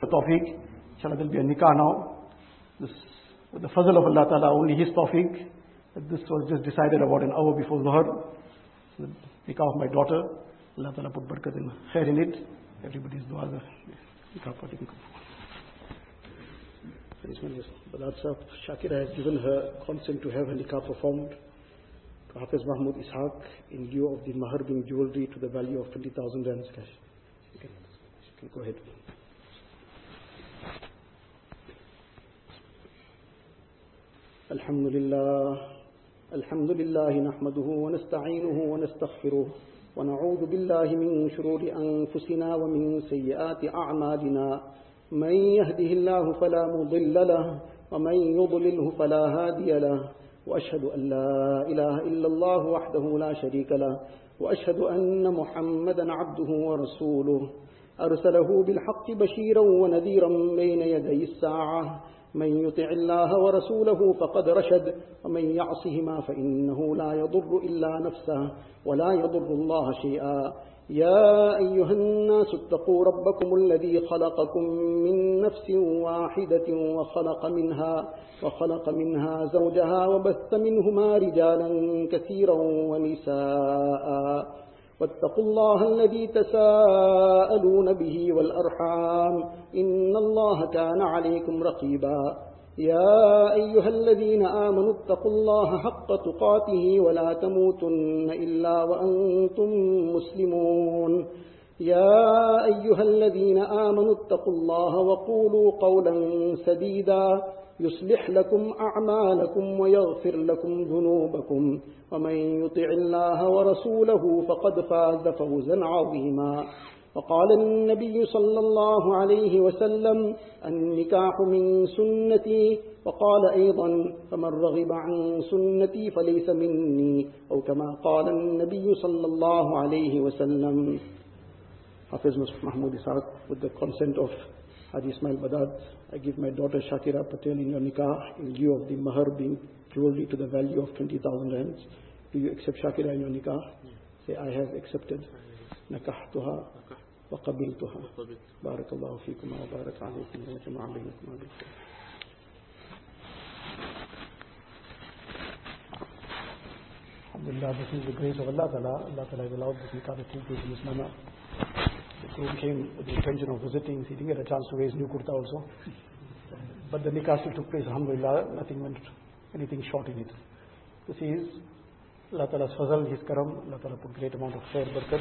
the tawfiq. Inshallah, there'll be a nikah now. This, with the fazl of Allah Ta'ala, only His tawfiq. This was just decided about an hour before Zuhr. The nikah of my daughter. Allah Ta'ala put barakat in khair in it. Everybody's dua nikah party. Badad Sahib, Shakira has given her consent to have her nikah performed to Hafiz Mahmoud Ishaq in lieu of the mahar being jewelry to the value of 20,000 rands cash. You can, you can go ahead. الحمد لله. الحمد لله نحمده ونستعينه ونستغفره ونعوذ بالله من شرور أنفسنا ومن سيئات أعمالنا. من يهده الله فلا مضل له ومن يضلله فلا هادي له. وأشهد أن لا إله إلا الله وحده لا شريك له. وأشهد أن محمدا عبده ورسوله. أرسله بالحق بشيرا ونذيرا بين يدي الساعة. من يطع الله ورسوله فقد رشد ومن يعصهما فإنه لا يضر إلا نفسه ولا يضر الله شيئا. يا أيها الناس اتقوا ربكم الذي خلقكم من نفس واحدة وخلق منها وخلق منها زوجها وبث منهما رجالا كثيرا ونساء. واتقوا الله الذي تساءلون به والأرحام. إن الله كان عليكم رقيبا. يا أيها الذين آمنوا اتقوا الله حق تقاته ولا تموتن إلا وأنتم مسلمون. يا أيها الذين آمنوا اتقوا الله وقولوا قولا سديدا. يصلح لكم أعمالكم ويغفر لكم ذنوبكم. ومن يطع الله ورسوله فقد فاز فوزا عظيما. وقال النبي صلى الله عليه وسلم النكاح من سنتي. وقال أيضا فمن رغب عن سنتي فليس مني أو كما قال النبي صلى الله عليه وسلم. Hafiz Mahmoud Isaac with the consent of Haji Ismail Badad I give my daughter Shakira Patel in your nikah in lieu of the mahar being jewelry to the value of 20,000 rands. Do you accept Shakira in your nikah? Say, I have accepted. نكحتها وقبلتها بارك الله فيكم وبارك عليكم وجمع بينكم بالخير Alhamdulillah, this is the grace of Allah Ta'ala. Allah Ta'ala has allowed this nikah to take place in this The groom came with the intention of visiting. He didn't get a chance to raise new kurta also. But the nikah still took place, Alhamdulillah. Nothing went, anything short in it. This is Allah Ta'ala's fazal, His karam. Allah Ta'ala put great amount of khair, barakat.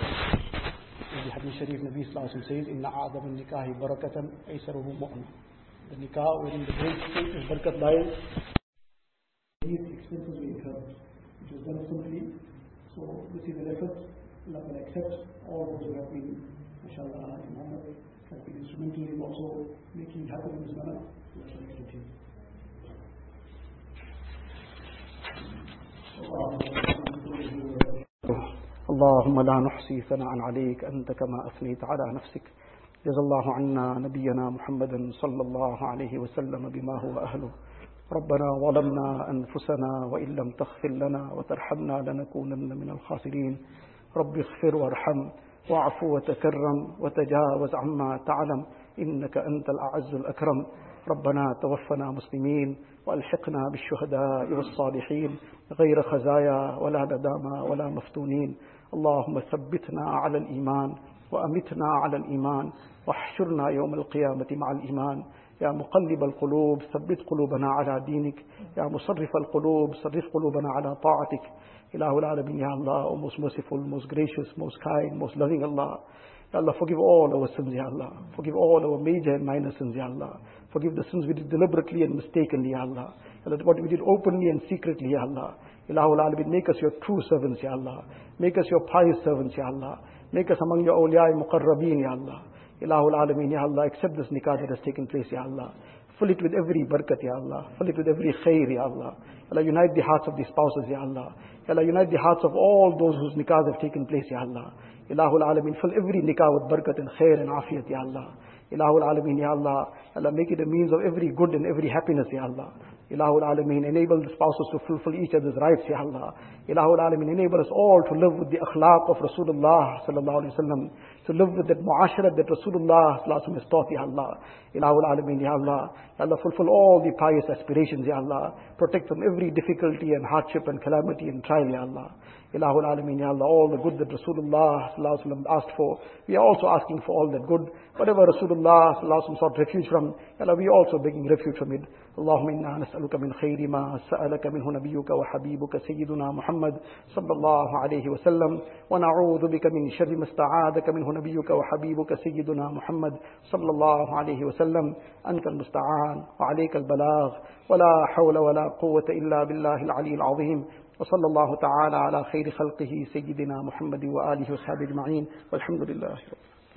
In the hadith sharif, Nabi Sallallahu Alaihi says, Inna a'adam al-nikahi barakatan aysaruhu mu'min. The nikah wherein the great thing is barakat lies. These expenses we incurred, which was done simply. So this is an effort. Allah will accept all those who have been, mashallah, in honor, have been instrumental in also making it happen in this manner. اللهم لا نحصي ثناء عليك. أنت كما أثنيت على نفسك. جزا الله عنا نبينا محمدا صلى الله عليه وسلم بما هو أهله. ربنا ظلمنا أنفسنا وإن لم تغفر لنا وترحمنا لنكونن من الخاسرين. رب اغفر وارحم. واعف وتكرم وتجاوز عما تعلم إنك أنت الأعز الأكرم. ربنا توفنا مسلمين وألحقنا بالشهداء والصالحين غير خزايا ولا ندامى ولا مفتونين. اللهم ثبتنا على الإيمان وأمتنا على الإيمان واحشرنا يوم القيامة مع الإيمان. يا مقلب القلوب ثبت قلوبنا على دينك يا مصرف القلوب صرف قلوبنا على طاعتك إله العالمين يا Allah, O most merciful, most gracious, most kind, most loving Allah. Ya Allah, forgive all our sins, Ya Allah. Forgive all our major and minor sins, Ya Allah. Forgive the sins we did deliberately and mistakenly, Allah. Ya Allah, what we did openly and secretly, Ya Allah. Ilahul Alamin, make us your true servants, Ya Allah. Make us your pious servants, Ya Allah. Make us among your awliya muqarrabeen, Ya Allah. Ilahul Alamin, Ya Allah, accept this nikah that has taken place, Ya Allah. Fill it with every barakat, Ya Allah. Fill it with every khair, Ya Allah. Ya Allah, unite the hearts of the spouses, Ya Allah. Ya Allah, unite the hearts of all those whose nikahs have taken place, Ya Allah. Ilahul Alamin, fill every nikah with barakat and khair and afiyat, Ya Allah. Ilahul Alamin, Ya Allah. Ya Allah, make it a means of every good and every happiness, Ya Allah. Ilahul Alameen, enable the spouses to fulfill each other's rights, Ya Allah. Ilahul Alameen, enable us all to live with the akhlaq of Rasulullah sallallahu alayhi wasallam, to live with that mu'asharat that Rasulullah sallallahu has taught, Ya Allah. Ilahul Alameen, Ya Allah. Ya Allah, fulfill all the pious aspirations, Ya Allah. Protect from every difficulty and hardship and calamity and trial, Ya Allah. Ilahul Alameen, Ya Allah, all the good that Rasulullah sallallahu asked for, we are also asking for all that good. Whatever Rasulullah sallallahu sought refuge from, Ya Allah, we are also begging refuge from it. اللهم إنا نسألك من خير ما سألك منه نبيك وحبيبك سيدنا محمد صلى الله عليه وسلم ونعوذ بك من شر ما استعاذك منه نبيك وحبيبك سيدنا محمد صلى الله عليه وسلم أنت المستعان وعليك البلاغ ولا حول ولا قوة إلا بالله العلي العظيم وصلى الله تعالى على خير خلقه سيدنا محمد وآله وصحبه أجمعين والحمد لله رب